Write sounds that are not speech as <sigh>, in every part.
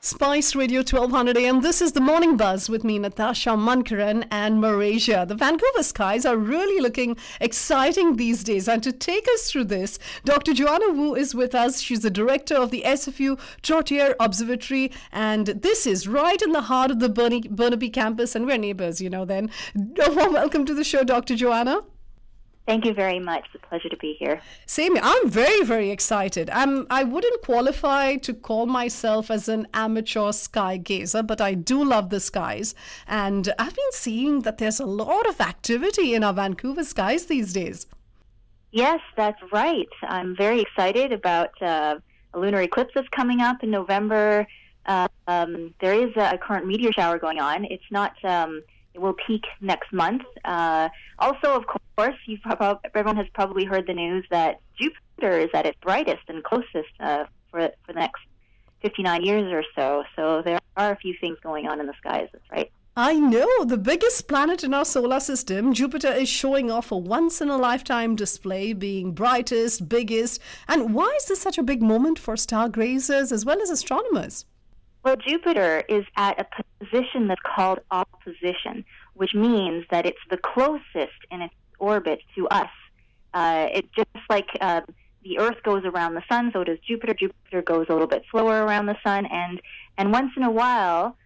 Spice Radio 1200 AM. This is the morning buzz with me, Natasha Mankaran and Malaysia. The Vancouver skies are really looking exciting these days. And to take us through this, Dr. Joanna Woo is with us. She's the director of the SFU Trottier Observatory. And this is right in the heart of the Burnaby campus. And we're neighbors, you know, then. <laughs> Welcome to the show, Dr. Joanna. Thank you very much. It's a pleasure to be here. Same. I'm very, very excited. I'm. I wouldn't qualify to call myself as an amateur sky gazer, but I do love the skies, and I've been seeing that there's a lot of activity in our Vancouver skies these days. Yes, that's right. I'm very excited about uh, a lunar eclipse that's coming up in November. Uh, um, there is a current meteor shower going on. It's not. Um, will peak next month. Uh, also, of course, you've everyone has probably heard the news that Jupiter is at its brightest and closest uh, for for the next 59 years or so. So there are a few things going on in the skies. That's right. I know. The biggest planet in our solar system, Jupiter, is showing off a once in a lifetime display, being brightest, biggest. And why is this such a big moment for stargazers as well as astronomers? Well, Jupiter is at a position that's called opposition, which means that it's the closest in its orbit to us. Uh, it just like uh, the Earth goes around the Sun, so does Jupiter. Jupiter goes a little bit slower around the Sun, and and once in a while,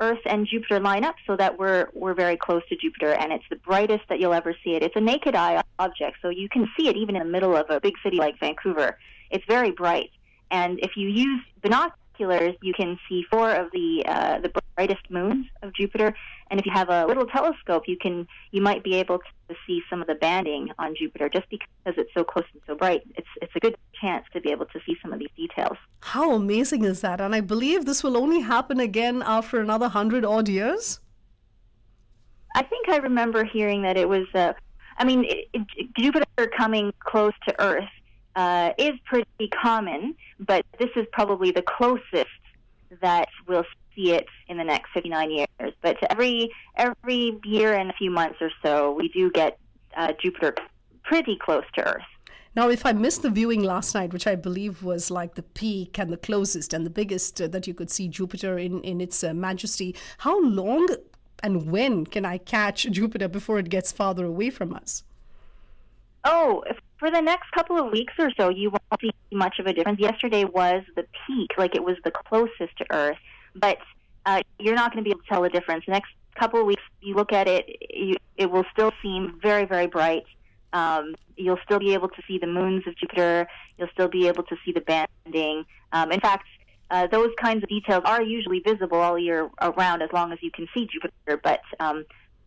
Earth and Jupiter line up so that we're we're very close to Jupiter, and it's the brightest that you'll ever see it. It's a naked eye object, so you can see it even in the middle of a big city like Vancouver. It's very bright, and if you use binoculars binoculars, you can see four of the uh, the brightest moons of Jupiter. And if you have a little telescope, you can you might be able to see some of the banding on Jupiter just because it's so close and so bright. It's it's a good chance to be able to see some of these details. How amazing is that? And I believe this will only happen again after another hundred odd years. I think I remember hearing that it was. Uh, I mean, it, it, Jupiter coming close to Earth uh, is pretty common, but this is probably the closest that we'll see it in the next 59 years. But every every year and a few months or so, we do get uh, Jupiter pretty close to Earth. Now, if I missed the viewing last night, which I believe was like the peak and the closest and the biggest uh, that you could see Jupiter in, in its uh, majesty, how long and when can I catch Jupiter before it gets farther away from us? Oh, for the next couple of weeks or so, you won't see much of a difference. Yesterday was the peak, like it was the closest to Earth, but uh, you're not going to be able to tell the difference. The next couple of weeks, you look at it, you, it will still seem very, very bright. Um, you'll still be able to see the moons of Jupiter. You'll still be able to see the banding. Um, in fact, uh, those kinds of details are usually visible all year around as long as you can see Jupiter. But um,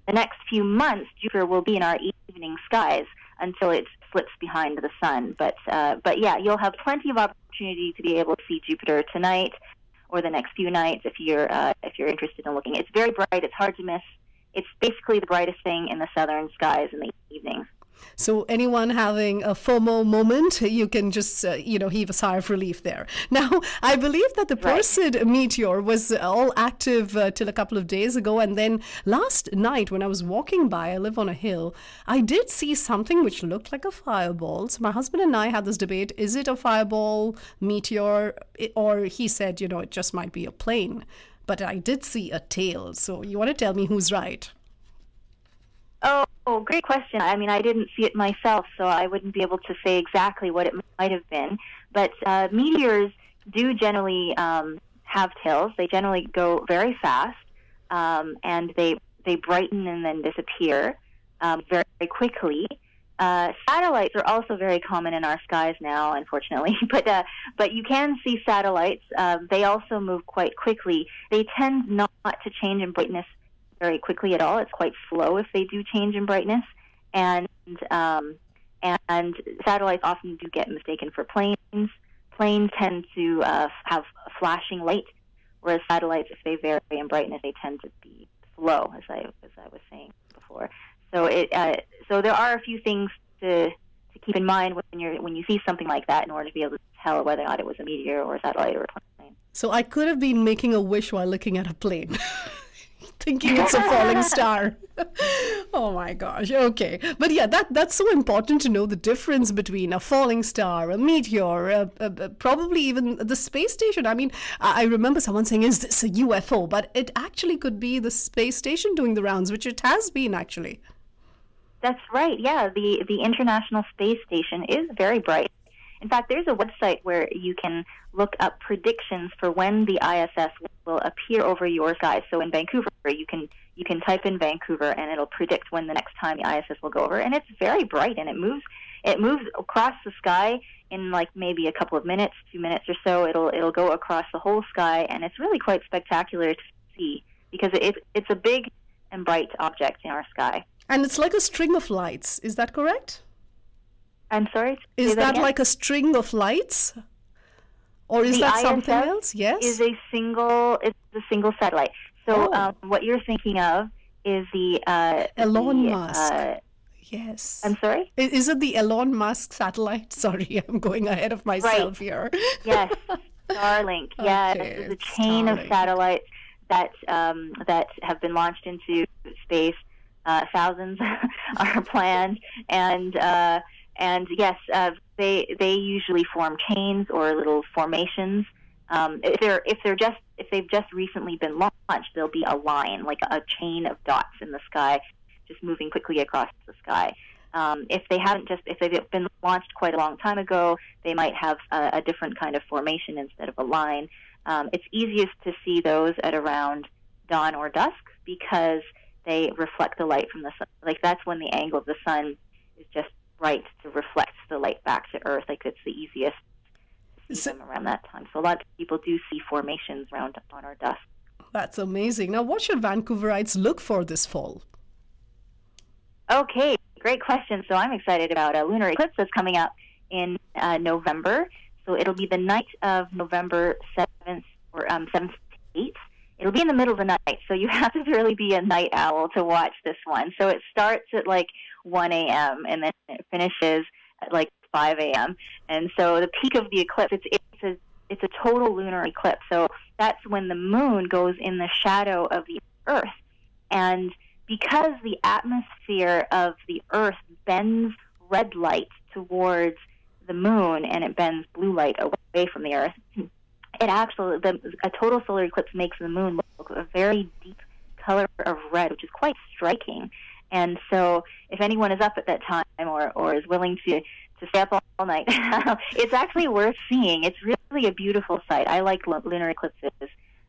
the next few months, Jupiter will be in our evening skies until it slips behind the sun. But uh, but yeah, you'll have plenty of opportunity to be able to see Jupiter tonight or the next few nights if you're uh, if you're interested in looking. It's very bright. It's hard to miss. It's basically the brightest thing in the southern skies in the evenings. So anyone having a FOMO moment, you can just uh, you know heave a sigh of relief there. <laughs> Now, I believe that the Perseid right. meteor was all active uh, till a couple of days ago, and then last night when I was walking by, I live on a hill, I did see something which looked like a fireball. So my husband and I had this debate: is it a fireball meteor, or he said, you know, it just might be a plane. But I did see a tail. So you want to tell me who's right? Oh, Oh, great question. I mean, I didn't see it myself, so I wouldn't be able to say exactly what it might have been. But uh, meteors do generally um, have tails. They generally go very fast, um, and they they brighten and then disappear um, very, very quickly. Uh, satellites are also very common in our skies now, unfortunately. <laughs> but uh, but you can see satellites. Um, they also move quite quickly. They tend not to change in brightness very quickly at all. It's quite slow if they do change in brightness, and um, and satellites often do get mistaken for planes. Planes tend to uh, have flashing light, whereas satellites, if they vary in brightness, they tend to be slow, as I as I was saying before. So it uh, so there are a few things to to keep in mind when you're when you see something like that in order to be able to tell whether or not it was a meteor or a satellite or a plane. So I could have been making a wish while looking at a plane. <laughs> <laughs> thinking it's a falling <laughs> star. <laughs> oh my gosh. Okay. But yeah, that that's so important to know the difference between a falling star, a meteor, a, a, a, probably even the space station. I mean, I, remember someone saying, "Is this a UFO?" But it actually could be the space station doing the rounds, which it has been actually. That's right. Yeah, the the International Space Station is very bright. In fact, there's a website where you can look up predictions for when the ISS will appear over your sky. So in Vancouver, you can you can type in Vancouver and it'll predict when the next time the ISS will go over. And it's very bright and it moves it moves across the sky in like maybe a couple of minutes, two minutes or so. It'll it'll go across the whole sky and it's really quite spectacular to see because it's it's a big and bright object in our sky. And it's like a string of lights. Is that correct? I'm sorry. Is that, that like a string of lights? Or is the that ISS something else? Yes. Is a single it's a single satellite. So Oh. um, what you're thinking of is the uh, Elon the, Musk. Uh, yes. I'm sorry. Is it the Elon Musk satellite? <laughs> Sorry, I'm going ahead of myself here. Yes, <laughs> Starlink. Yes, Okay, it's a chain of satellites that um, that have been launched into space. Uh, thousands <laughs> are planned, and uh, and yes, uh, they they usually form chains or little formations. Um, if they're if they're just if they've just recently been launched, there'll be a line like a chain of dots in the sky, just moving quickly across the sky. Um, if they haven't just if they've been launched quite a long time ago, they might have a, a different kind of formation instead of a line. Um, it's easiest to see those at around dawn or dusk because they reflect the light from the sun. Like that's when the angle of the sun is just right to reflect the light back to Earth. Like it's the easiest to see So- them around that time. So a lot of people do see formations around on our dust. That's amazing. Now, what should Vancouverites look for this fall? Okay, great question. So I'm excited about a lunar eclipse that's coming up in uh, November. So it'll be the night of November 7th or um, 7th to 8th. It'll be in the middle of the night, so you <laughs> have to really be a night owl to watch this one. So it starts at like 1 a.m. and then finishes at like 5 a.m. And so the peak of the eclipse, it's, it's a it's a total lunar eclipse. So that's when the moon goes in the shadow of the Earth, and because the atmosphere of the Earth bends red light towards the moon and it bends blue light away from the Earth, it actually the a total solar eclipse makes the moon look a very deep color of red, which is quite striking. And so, if anyone is up at that time or, or is willing to, to stay up all, night, <laughs> it's actually worth seeing. It's really a beautiful sight. I like lu- lunar eclipses.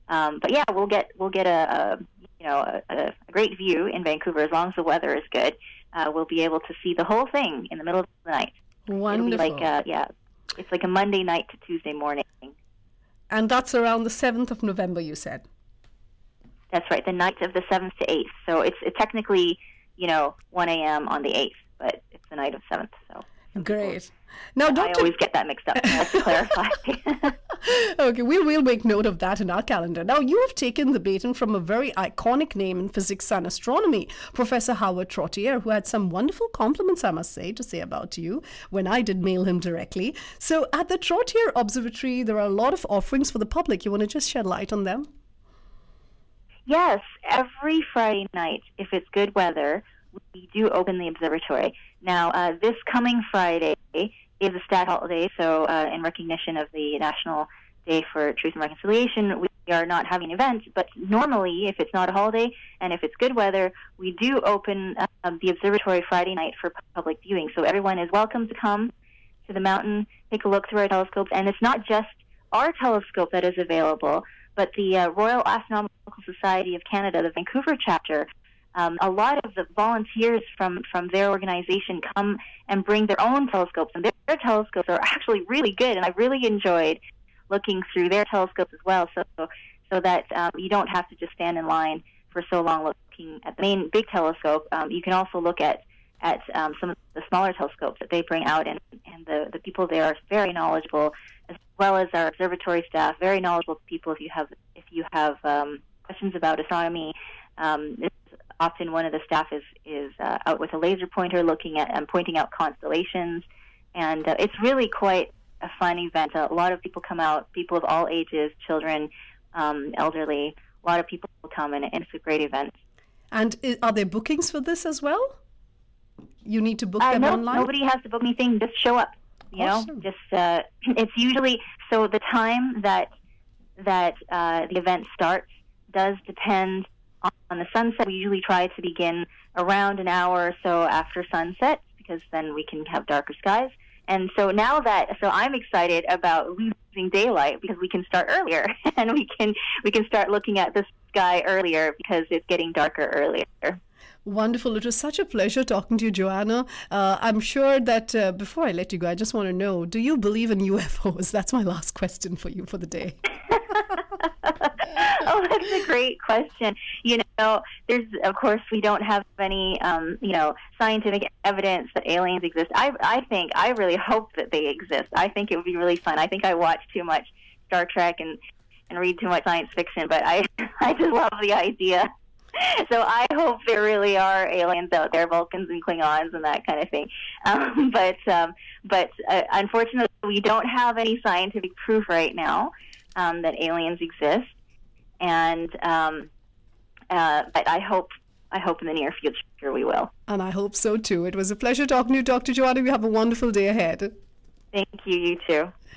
Um, but yeah, we'll get we'll get a, a you know a, a great view in Vancouver as long as the weather is good. Uh, we'll be able to see the whole thing in the middle of the night. Wonderful. It'll be like uh, yeah, it's like a Monday night to Tuesday morning. and that's around the 7th of November, you said. That's right, the night of the seventh to eighth. So it's, it's technically you know 1 a.m. on the eighth, but it's the night of seventh. So Great. Now, I always get that mixed up. Let's clarify. <laughs> okay, we'll, we'll make note of that in our calendar. Now, you have taken the baton from a very iconic name in physics and astronomy, Professor Howard Trottier, who had some wonderful compliments, I must say, to say about you when I did mail him directly. So, at the Trottier Observatory, there are a lot of offerings for the public. You want to just shed light on them? Yes, every Friday night, if it's good weather, we do open the observatory. Now, uh, this coming Friday is a stat holiday, so uh, in recognition of the National Day for Truth and Reconciliation, we are not having an event. But normally, if it's not a holiday and if it's good weather, we do open um, the observatory Friday night for public viewing. So everyone is welcome to come to the mountain, take a look through our telescopes, and it's not just our telescope that is available, but the uh, Royal Astronomical Society of Canada, the Vancouver chapter. Um, a lot of the volunteers from, from their organization come and bring their own telescopes, and their, their telescopes are actually really good, and I really enjoyed looking through their telescopes as well, so so that um, you don't have to just stand in line for so long looking at the main big telescope. Um, you can also look at at um, some of the smaller telescopes that they bring out, and, and the, the people there are very knowledgeable, well as our observatory staff, very knowledgeable people. If you have if you have um, questions about astronomy, um, it's often one of the staff is is uh, out with a laser pointer looking at and pointing out constellations, and uh, it's really quite a fun event. A lot of people come out, people of all ages, children, um, elderly, a lot of people come, and it's a great event. And are there bookings for this as well? You need to book uh, them no, online. Nobody has to book anything. Just show up. You awesome. know, just uh, <clears throat> it's usually so the time that that uh, the event starts does depend on the sunset. We usually try to begin around an hour or so after sunset because then we can have darker skies. And so now that so I'm excited about losing daylight because we can start earlier <laughs> and we can we can start looking at the sky earlier because it's getting darker earlier. Wonderful. It was such a pleasure talking to you, Joanna. Uh, I'm sure that uh, before I let you go, I just want to know do you believe in <laughs> UFOs? That's my last question for you for the day. <laughs> oh, that's a great question. You know, there's, of course, we don't have any, um, you know, scientific evidence that aliens exist. I, I think, I really hope that they exist. I think it would be really fun. I think I watch too much Star Trek and, and read too much science fiction, but I, <laughs> I just love the idea <laughs> so I hope there really are aliens out there, Vulcans and Klingons and that kind of thing. <laughs> Um, but um, but uh, unfortunately, we don't have any scientific proof right now um, that aliens exist, and um, uh, but I hope I hope in the near future we will. And I hope so too. It was a pleasure talking to you, Dr. Joanna. You have a wonderful day ahead. Thank you. You too.